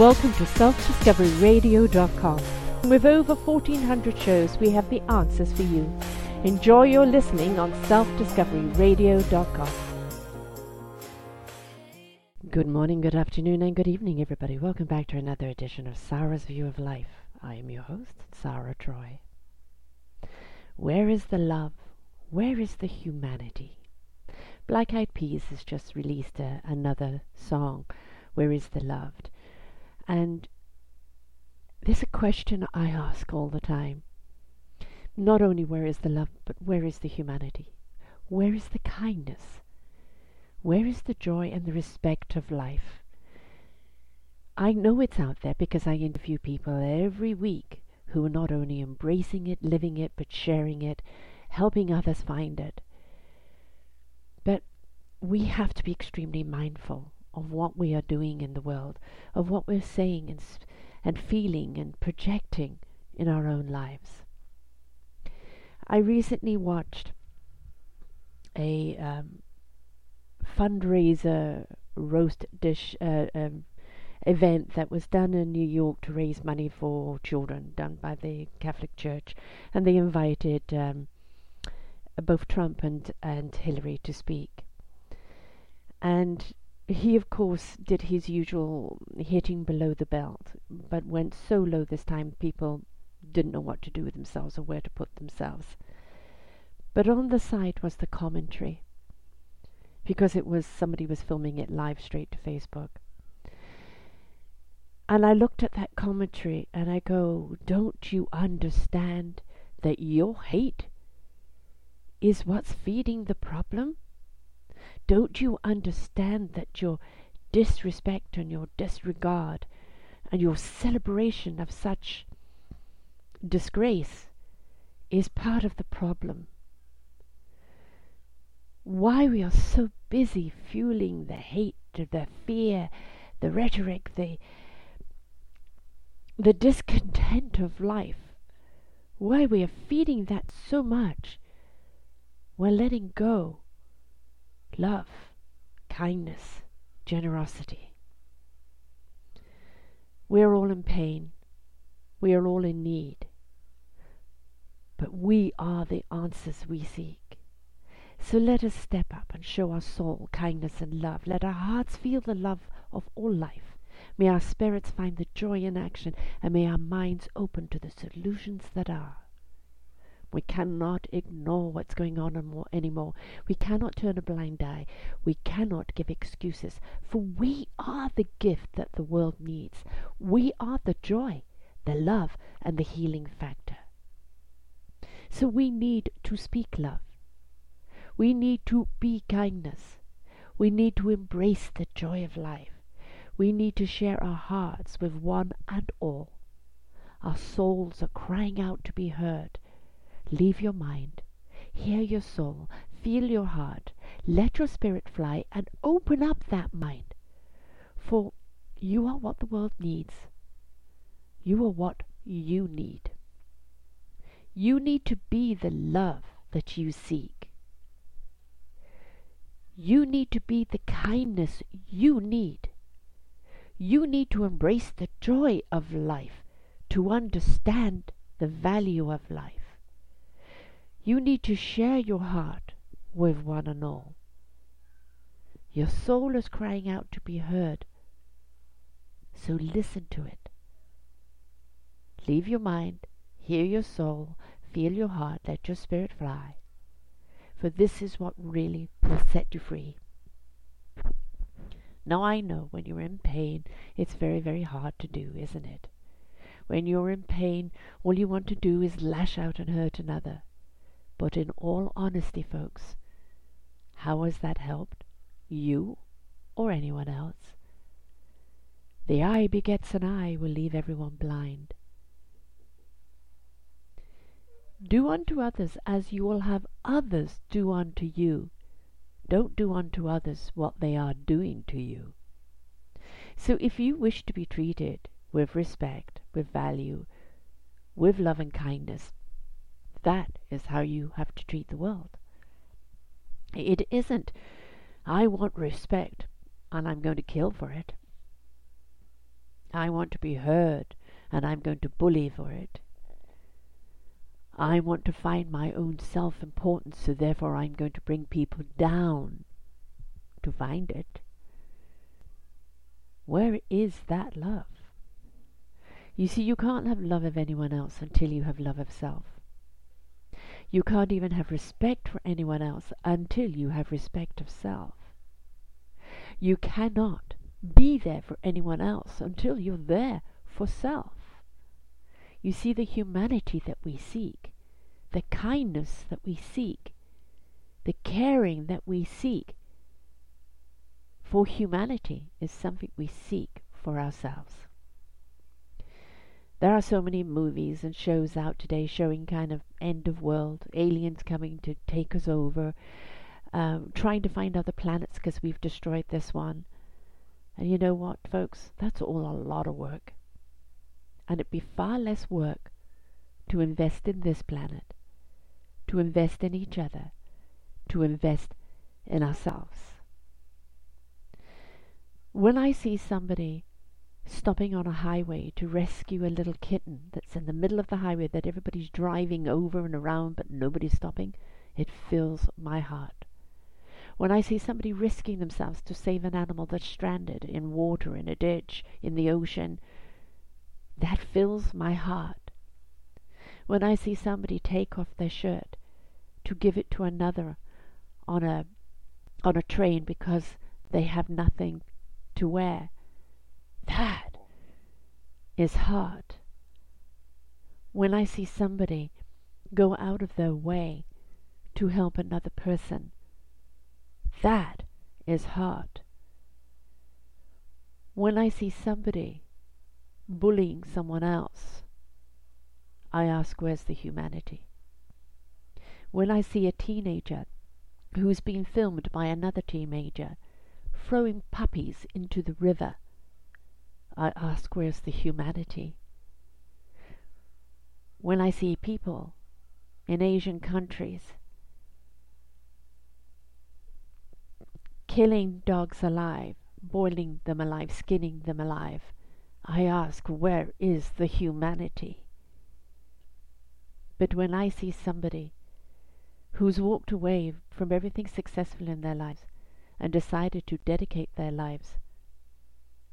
welcome to selfdiscoveryradio.com. With over 1400 shows, we have the answers for you. Enjoy your listening on selfdiscoveryradio.com. Good morning, good afternoon, and good evening, everybody. Welcome back to another edition of Sarah's View of Life. I am your host, Sarah Troy. Where is the love? Where is the humanity? Black Eyed Peas has just released a, another song, Where is the Love? And there's a question I ask all the time. Not only where is the love, but where is the humanity? Where is the kindness? Where is the joy and the respect of life? I know it's out there because I interview people every week who are not only embracing it, living it, but sharing it, helping others find it. But we have to be extremely mindful of what we are doing in the world, of what we're saying and, and feeling and projecting in our own lives. I recently watched a um, fundraiser roast dish uh, um, event that was done in New York to raise money for children, done by the Catholic Church, and they invited um, both Trump and and Hillary to speak. And he, of course, did his usual hitting below the belt, but went so low this time people didn't know what to do with themselves or where to put themselves. But on the side was the commentary, because it was somebody was filming it live straight to Facebook. And I looked at that commentary and I go, Don't you understand that your hate is what's feeding the problem? Don't you understand that your disrespect and your disregard and your celebration of such disgrace is part of the problem? Why we are so busy fueling the hate, the fear, the rhetoric, the the discontent of life, why we are feeding that so much, we're letting go love, kindness, generosity. We are all in pain. We are all in need. But we are the answers we seek. So let us step up and show our soul kindness and love. Let our hearts feel the love of all life. May our spirits find the joy in action, and may our minds open to the solutions that are. We cannot ignore what's going on anymore. We cannot turn a blind eye. We cannot give excuses, for we are the gift that the world needs. We are the joy, the love, and the healing factor. So we need to speak love. We need to be kindness. We need to embrace the joy of life. We need to share our hearts with one and all. Our souls are crying out to be heard Leave your mind, hear your soul, feel your heart, let your spirit fly, and open up that mind. For you are what the world needs. You are what you need. You need to be the love that you seek. You need to be the kindness you need. You need to embrace the joy of life to understand the value of life. You need to share your heart with one and all. Your soul is crying out to be heard. So listen to it. Leave your mind, hear your soul, feel your heart, let your spirit fly. For this is what really will set you free. Now I know when you're in pain, it's very, very hard to do, isn't it? When you're in pain, all you want to do is lash out and hurt another. But in all honesty, folks, how has that helped you or anyone else? The eye begets an eye will leave everyone blind. Do unto others as you will have others do unto you. Don't do unto others what they are doing to you. So if you wish to be treated with respect, with value, with love and kindness, that is how you have to treat the world. It isn't, I want respect and I'm going to kill for it. I want to be heard, and I'm going to bully for it. I want to find my own self importance, so therefore I'm going to bring people down to find it. Where is that love? You see, you can't have love of anyone else until you have love of self. You can't even have respect for anyone else until you have respect of self. You cannot be there for anyone else until you're there for self. You see, the humanity that we seek, the kindness that we seek, the caring that we seek for humanity is something we seek for ourselves. There are so many movies and shows out today showing kind of end of world, aliens coming to take us over, um, trying to find other planets because we've destroyed this one. And you know what, folks? That's all a lot of work. And it'd be far less work to invest in this planet, to invest in each other, to invest in ourselves. When I see somebody stopping on a highway to rescue a little kitten that's in the middle of the highway that everybody's driving over and around but nobody's stopping, it fills my heart. When I see somebody risking themselves to save an animal that's stranded in water, in a ditch, in the ocean, that fills my heart. When I see somebody take off their shirt to give it to another on a on a train because they have nothing to wear, that is hard. When I see somebody go out of their way to help another person, that is hard. When I see somebody bullying someone else, I ask, where's the humanity? When I see a teenager who's been filmed by another teenager throwing puppies into the river, I ask, where's the humanity? When I see people in Asian countries killing dogs alive, boiling them alive, skinning them alive, I ask, where is the humanity? But when I see somebody who's walked away from everything successful in their lives and decided to dedicate their lives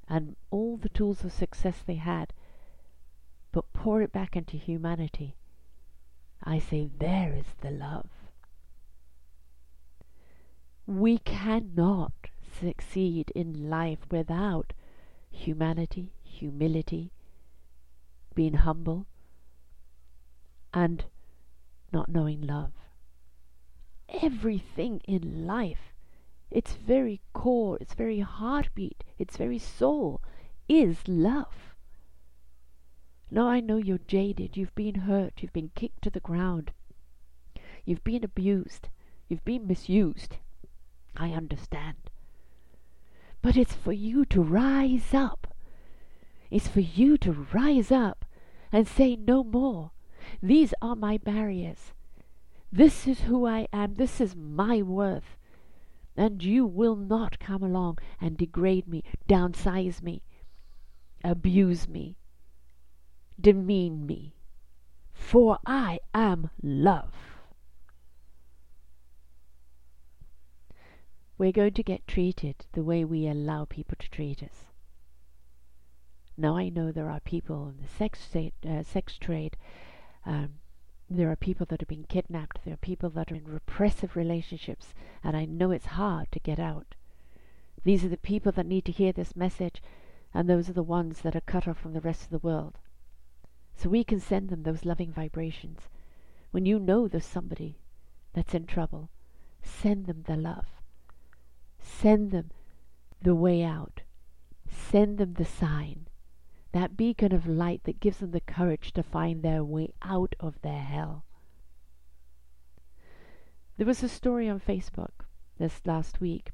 and all the tools of success they had, but pour it back into humanity, I say, there is the love. We cannot succeed in life without humanity, humility, being humble, and not knowing love. Everything in life its very core, its very heartbeat, its very soul is love. Now I know you're jaded, you've been hurt, you've been kicked to the ground, you've been abused, you've been misused. I understand. But it's for you to rise up. It's for you to rise up and say no more. These are my barriers. This is who I am. This is my worth and you will not come along and degrade me, downsize me, abuse me, demean me, for I am love. We're going to get treated the way we allow people to treat us. Now I know there are people in the sex, uh, sex trade um, there are people that are being kidnapped. There are people that are in repressive relationships, and I know it's hard to get out. These are the people that need to hear this message, and those are the ones that are cut off from the rest of the world. So we can send them those loving vibrations. When you know there's somebody that's in trouble, send them the love. Send them the way out. Send them the sign that beacon of light that gives them the courage to find their way out of their hell. There was a story on Facebook this last week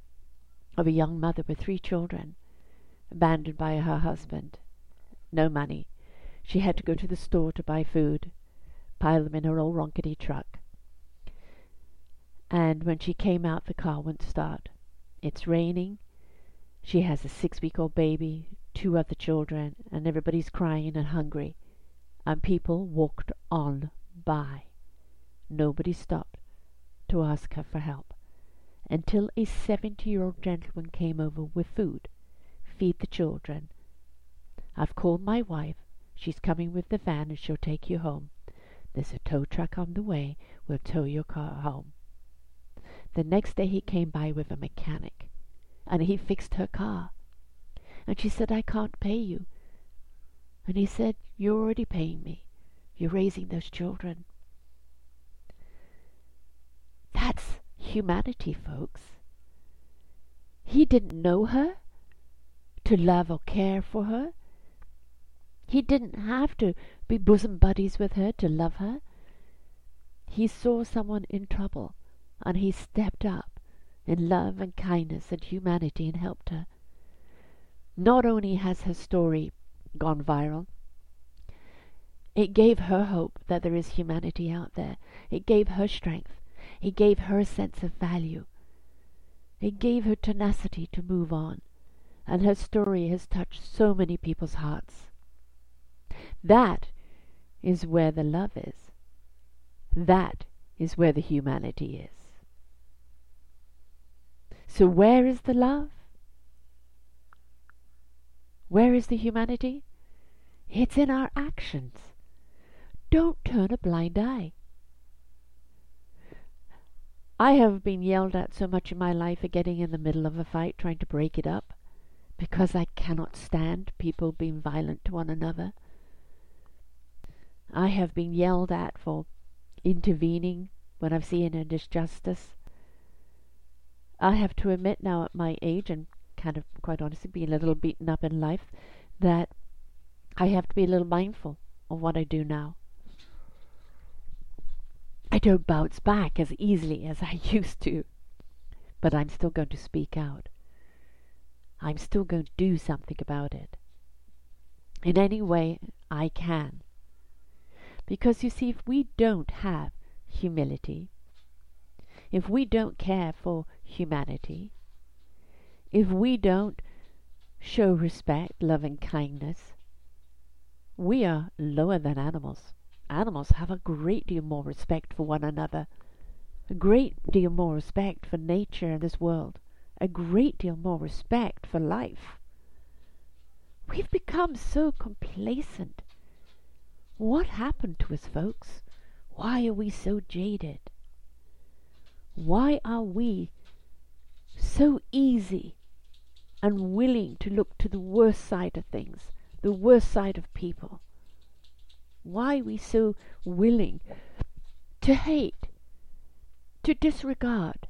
of a young mother with three children, abandoned by her husband. No money. She had to go to the store to buy food, pile them in her old ronkety truck. And when she came out, the car wouldn't start. It's raining. She has a six week old baby two other children, and everybody's crying and hungry, and people walked on by. Nobody stopped to ask her for help until a seventy year old gentleman came over with food. Feed the children. I've called my wife. She's coming with the van and she'll take you home. There's a tow truck on the way. We'll tow your car home. The next day he came by with a mechanic and he fixed her car. And she said, I can't pay you. And he said, You're already paying me. You're raising those children. That's humanity, folks. He didn't know her to love or care for her. He didn't have to be bosom buddies with her to love her. He saw someone in trouble and he stepped up in love and kindness and humanity and helped her. Not only has her story gone viral, it gave her hope that there is humanity out there. It gave her strength. It gave her a sense of value. It gave her tenacity to move on. And her story has touched so many people's hearts. That is where the love is. That is where the humanity is. So, where is the love? Where is the humanity? It's in our actions. Don't turn a blind eye. I have been yelled at so much in my life for getting in the middle of a fight, trying to break it up, because I cannot stand people being violent to one another. I have been yelled at for intervening when I've seen injustice. I have to admit now at my age, and kind of quite honestly being a little beaten up in life, that I have to be a little mindful of what I do now. I don't bounce back as easily as I used to, but I'm still going to speak out. I'm still going to do something about it in any way I can. Because you see, if we don't have humility, if we don't care for humanity, if we don't show respect, love, and kindness, we are lower than animals. Animals have a great deal more respect for one another, a great deal more respect for nature and this world, a great deal more respect for life. We've become so complacent. What happened to us, folks? Why are we so jaded? Why are we so easy and willing to look to the worst side of things, the worst side of people? Why are we so willing to hate, to disregard,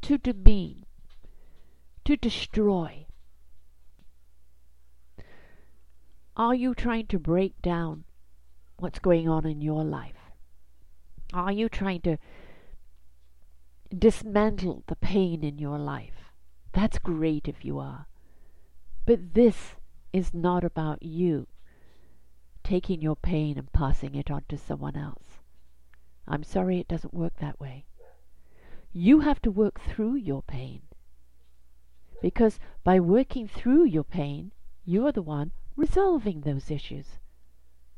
to demean, to destroy? Are you trying to break down what's going on in your life? Are you trying to dismantle the pain in your life? That's great if you are. But this is not about you taking your pain and passing it on to someone else. I'm sorry it doesn't work that way. You have to work through your pain. Because by working through your pain, you are the one resolving those issues.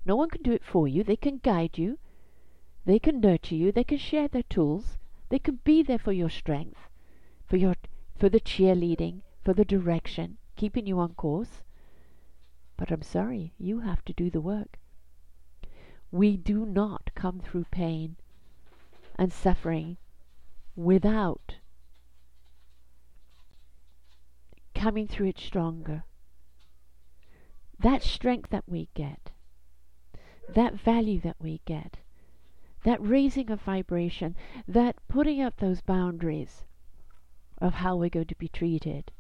No one can do it for you. They can guide you. They can nurture you. They can share their tools. They can be there for your strength, for your for the cheerleading, for the direction, keeping you on course. But I'm sorry, you have to do the work. We do not come through pain and suffering without coming through it stronger. That strength that we get, that value that we get, that raising of vibration, that putting up those boundaries of how we're going to be treated,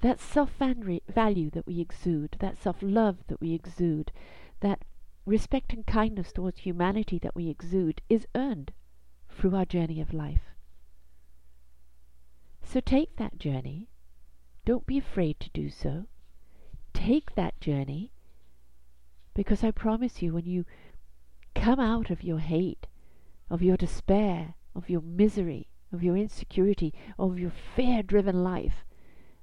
that self value that we exude, that self love that we exude, that respect and kindness towards humanity that we exude is earned through our journey of life. So take that journey. Don't be afraid to do so. Take that journey because I promise you, when you come out of your hate, of your despair, of your misery, of your insecurity, of your fear driven life,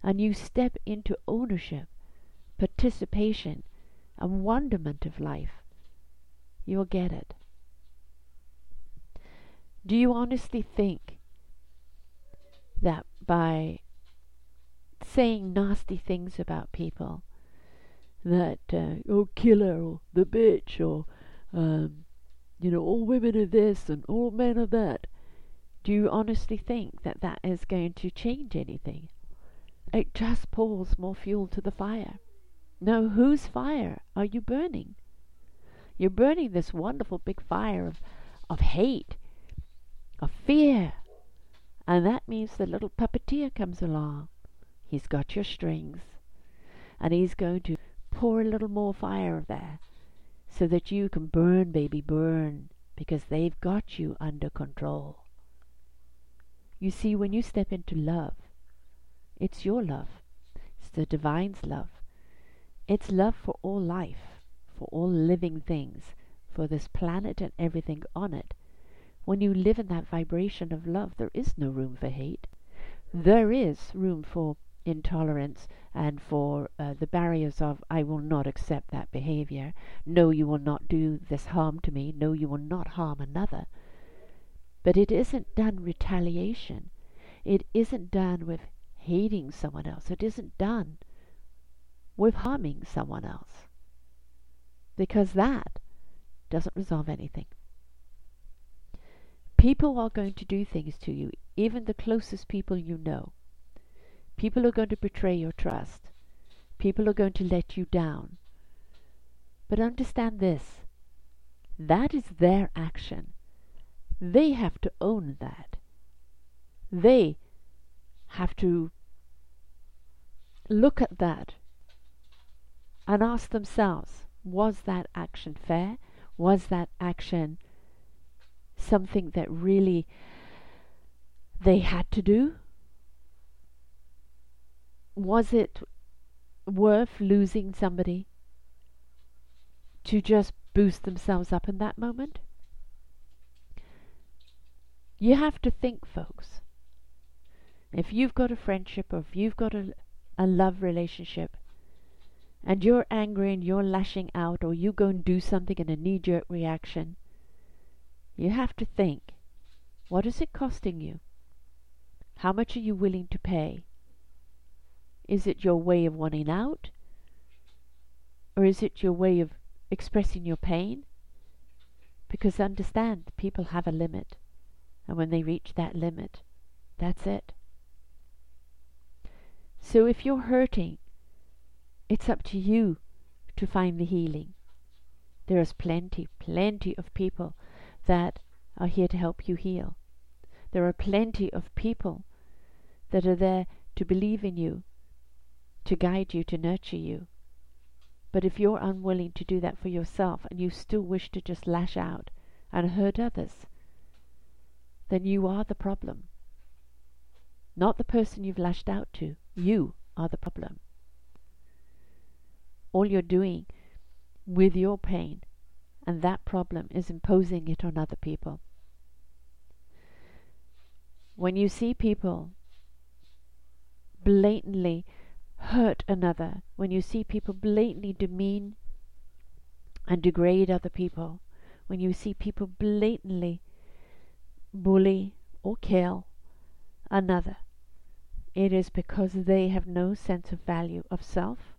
and you step into ownership, participation and wonderment of life, you will get it. Do you honestly think that by saying nasty things about people, that uh, oh killer or the bitch or um, you know all women are this and all men are that, do you honestly think that that is going to change anything? It just pours more fuel to the fire. No, whose fire are you burning? You're burning this wonderful big fire of, of hate, of fear. And that means the little puppeteer comes along. He's got your strings. And he's going to pour a little more fire there so that you can burn, baby, burn, because they've got you under control. You see, when you step into love, it's your love. It's the divine's love. It's love for all life, for all living things, for this planet and everything on it. When you live in that vibration of love, there is no room for hate. There is room for intolerance and for uh, the barriers of I will not accept that behavior. No, you will not do this harm to me. No, you will not harm another. But it isn't done retaliation. It isn't done with hating someone else. It isn't done with harming someone else. Because that doesn't resolve anything. People are going to do things to you, even the closest people you know. People are going to betray your trust. People are going to let you down. But understand this that is their action. They have to own that. They have to look at that and ask themselves was that action fair? Was that action something that really they had to do? Was it worth losing somebody to just boost themselves up in that moment? You have to think, folks. If you've got a friendship or if you've got a, a love relationship, and you're angry and you're lashing out or you go and do something in a knee jerk reaction, you have to think what is it costing you? How much are you willing to pay? Is it your way of wanting out? Or is it your way of expressing your pain? Because understand, people have a limit. And when they reach that limit, that's it. So if you're hurting it's up to you to find the healing. There is plenty, plenty of people that are here to help you heal. There are plenty of people that are there to believe in you, to guide you, to nurture you. But if you're unwilling to do that for yourself and you still wish to just lash out and hurt others, then you are the problem. Not the person you've lashed out to. You are the problem all you're doing with your pain and that problem is imposing it on other people. When you see people blatantly hurt another, when you see people blatantly demean and degrade other people, when you see people blatantly bully or kill another, it is because they have no sense of value of self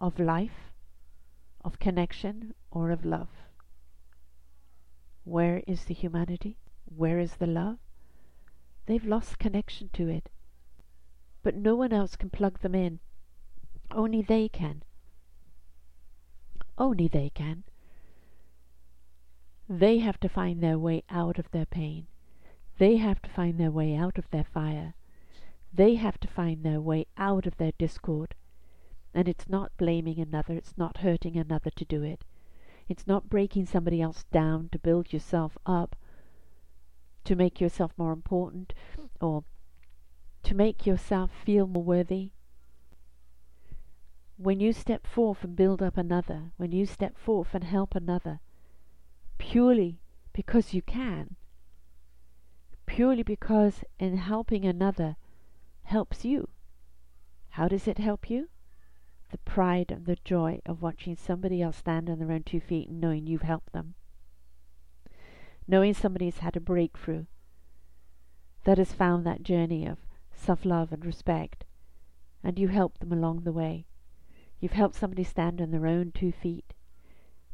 of life, of connection, or of love. Where is the humanity? Where is the love? They've lost connection to it. But no one else can plug them in. Only they can. Only they can. They have to find their way out of their pain. They have to find their way out of their fire. They have to find their way out of their discord. And it's not blaming another, it's not hurting another to do it. It's not breaking somebody else down to build yourself up, to make yourself more important, or to make yourself feel more worthy. When you step forth and build up another, when you step forth and help another, purely because you can, purely because in helping another helps you. How does it help you? the pride and the joy of watching somebody else stand on their own two feet and knowing you've helped them. Knowing somebody's had a breakthrough that has found that journey of self love and respect, and you help them along the way. You've helped somebody stand on their own two feet,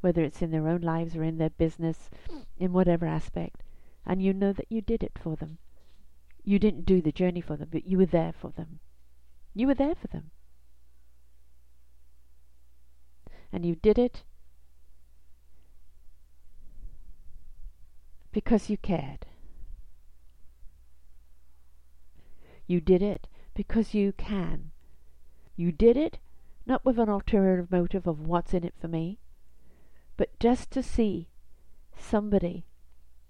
whether it's in their own lives or in their business, in whatever aspect, and you know that you did it for them. You didn't do the journey for them, but you were there for them. You were there for them. And you did it because you cared. You did it because you can. You did it not with an ulterior motive of what's in it for me, but just to see somebody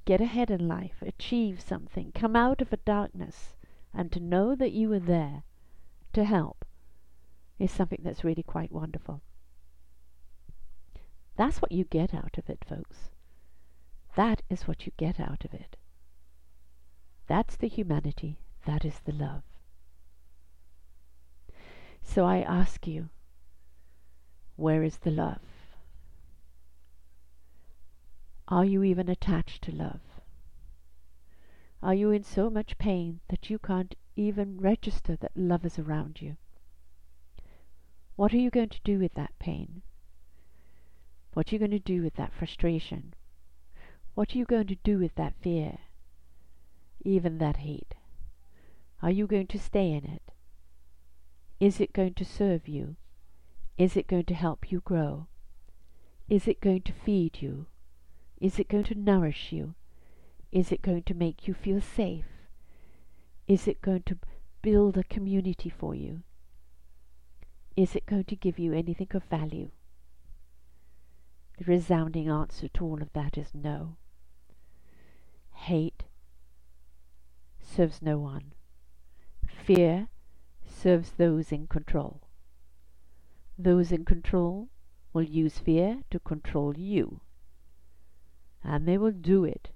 get ahead in life, achieve something, come out of a darkness, and to know that you were there to help is something that's really quite wonderful. That's what you get out of it, folks. That is what you get out of it. That's the humanity. That is the love. So I ask you, where is the love? Are you even attached to love? Are you in so much pain that you can't even register that love is around you? What are you going to do with that pain? What are you going to do with that frustration? What are you going to do with that fear? Even that hate? Are you going to stay in it? Is it going to serve you? Is it going to help you grow? Is it going to feed you? Is it going to nourish you? Is it going to make you feel safe? Is it going to build a community for you? Is it going to give you anything of value? The resounding answer to all of that is no. Hate serves no one. Fear serves those in control. Those in control will use fear to control you. And they will do it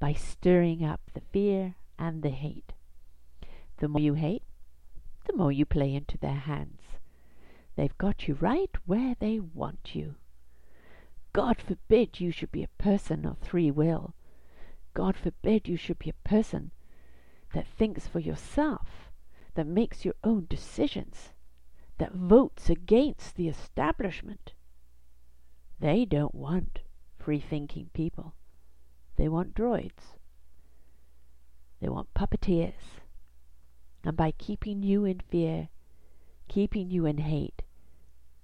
by stirring up the fear and the hate. The more you hate, the more you play into their hands. They've got you right where they want you. God forbid you should be a person of free will. God forbid you should be a person that thinks for yourself that makes your own decisions, that votes against the establishment. They don't want free thinking people. They want droids. They want puppeteers. And by keeping you in fear, keeping you in hate,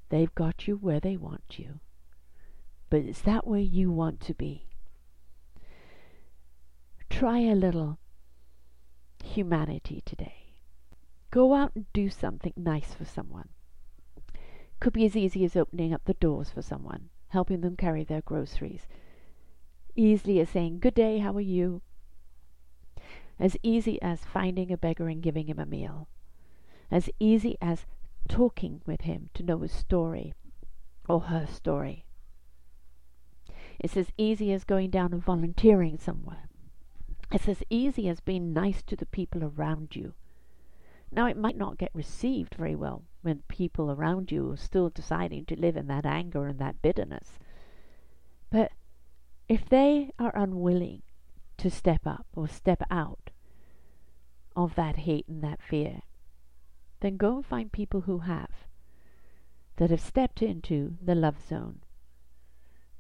they've got you where they want you. But it's that way you want to be. Try a little humanity today. Go out and do something nice for someone. Could be as easy as opening up the doors for someone, helping them carry their groceries. Easily as saying, Good day, how are you? As easy as finding a beggar and giving him a meal. As easy as talking with him to know his story or her story. It's as easy as going down and volunteering somewhere. It's as easy as being nice to the people around you. Now, it might not get received very well when people around you are still deciding to live in that anger and that bitterness. But if they are unwilling to step up or step out of that hate and that fear, then go and find people who have, that have stepped into the love zone,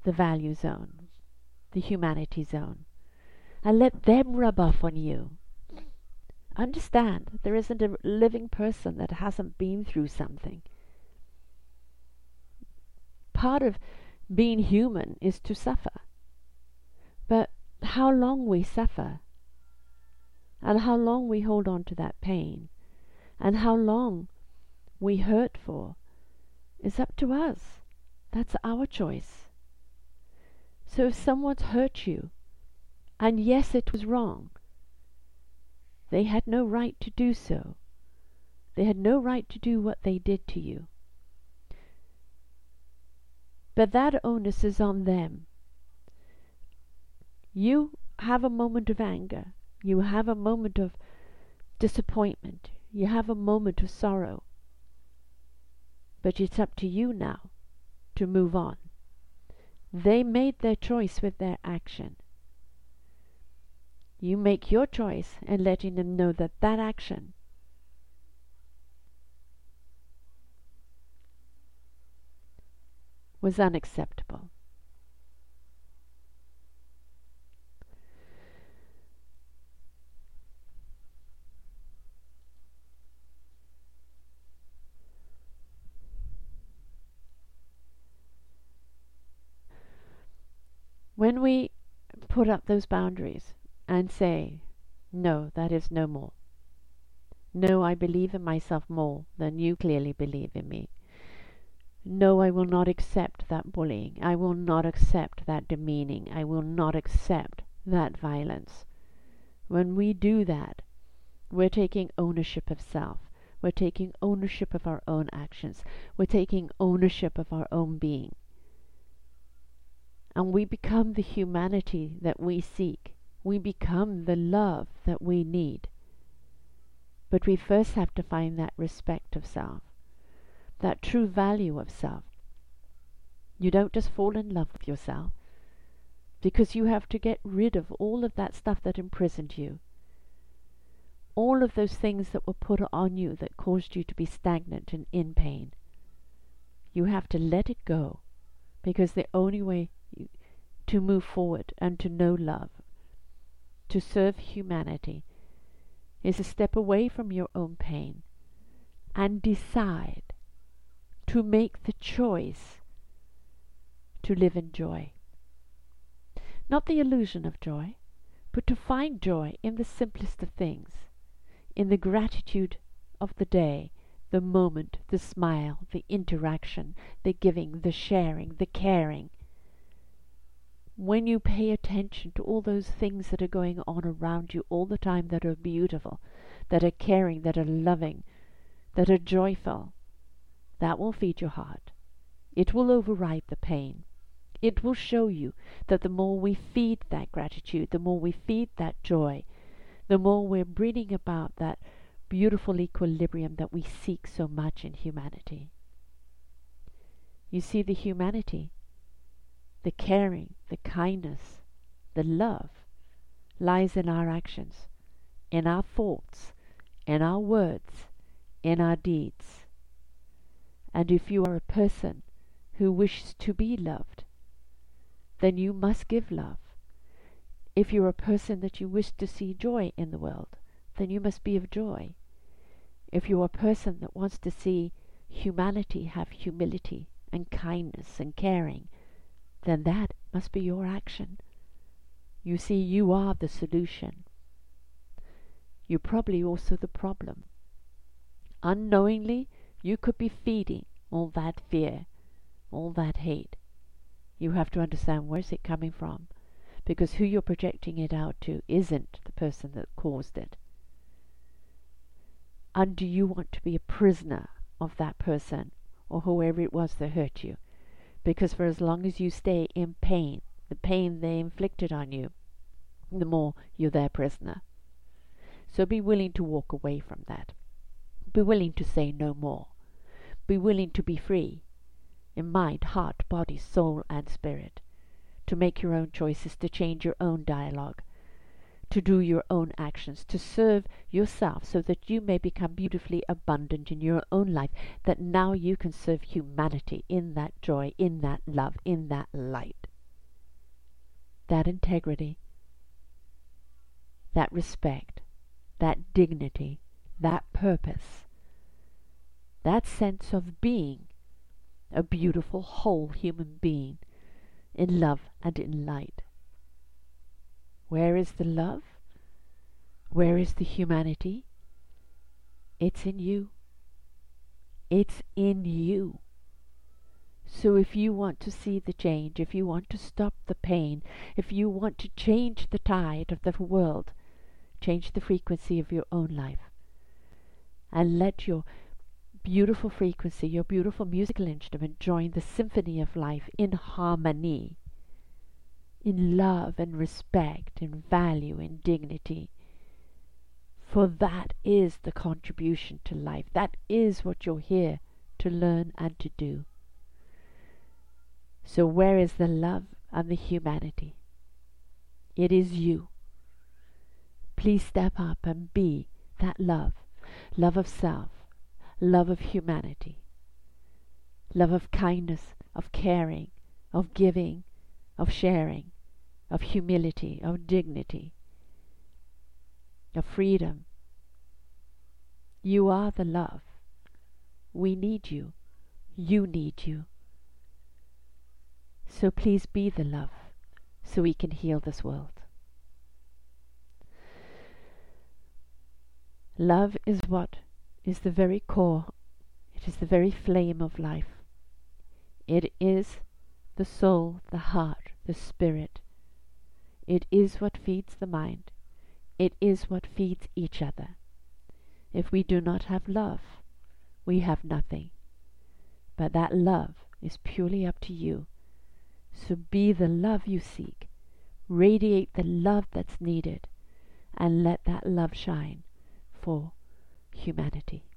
the value zone, the humanity zone, and let them rub off on you understand there isn't a living person that hasn't been through something. Part of being human is to suffer. But how long we suffer, and how long we hold on to that pain, and how long we hurt for, is up to us. That's our choice. So if someone's hurt you, and yes, it was wrong, they had no right to do so. They had no right to do what they did to you. But that onus is on them. You have a moment of anger. You have a moment of disappointment. You have a moment of sorrow. But it's up to you now to move on. They made their choice with their action. You make your choice and letting them know that that action was unacceptable. When we put up those boundaries and say, No, that is no more. No, I believe in myself more than you clearly believe in me. No, I will not accept that bullying. I will not accept that demeaning. I will not accept that violence. When we do that, we're taking ownership of self. We're taking ownership of our own actions. We're taking ownership of our own being and we become the humanity that we seek. We become the love that we need. But we first have to find that respect of self, that true value of self. You don't just fall in love with yourself because you have to get rid of all of that stuff that imprisoned you. All of those things that were put on you that caused you to be stagnant and in pain. You have to let it go because the only way to move forward and to know love, to serve humanity, is to step away from your own pain and decide to make the choice to live in joy. Not the illusion of joy, but to find joy in the simplest of things, in the gratitude of the day, the moment, the smile, the interaction, the giving, the sharing, the caring, when you pay attention to all those things that are going on around you all the time that are beautiful, that are caring, that are loving, that are joyful, that will feed your heart. It will override the pain. It will show you that the more we feed that gratitude, the more we feed that joy, the more we're bringing about that beautiful equilibrium that we seek so much in humanity. You see, the humanity the caring, the kindness, the love lies in our actions, in our thoughts, in our words, in our deeds. And if you are a person who wishes to be loved, then you must give love. If you're a person that you wish to see joy in the world, then you must be of joy. If you're a person that wants to see humanity have humility and kindness and caring then that must be your action. You see, you are the solution. You're probably also the problem. Unknowingly, you could be feeding all that fear, all that hate. You have to understand where's it coming from, because who you're projecting it out to isn't the person that caused it. And do you want to be a prisoner of that person or whoever it was that hurt you? Because for as long as you stay in pain, the pain they inflicted on you, the more you're their prisoner. So be willing to walk away from that. Be willing to say no more. Be willing to be free in mind, heart, body, soul, and spirit. To make your own choices, to change your own dialogue, to do your own actions, to serve yourself so that you may become beautifully abundant in your own life, that now you can serve humanity in that joy, in that love, in that light. That integrity, that respect, that dignity, that purpose, that sense of being a beautiful, whole human being in love and in light. Where is the love? Where is the humanity? It's in you. It's in you. So if you want to see the change, if you want to stop the pain, if you want to change the tide of the world, change the frequency of your own life. And let your beautiful frequency, your beautiful musical instrument join the symphony of life in harmony in love and respect, in value and dignity. For that is the contribution to life. That is what you're here to learn and to do. So, where is the love and the humanity? It is you. Please step up and be that love love of self, love of humanity, love of kindness, of caring, of giving, of sharing, of humility, of dignity, of freedom. You are the love. We need you. You need you. So please be the love so we can heal this world. Love is what is the very core, it is the very flame of life. It is the soul, the heart, the spirit. It is what feeds the mind. It is what feeds each other. If we do not have love, we have nothing. But that love is purely up to you. So be the love you seek. Radiate the love that's needed. And let that love shine for humanity.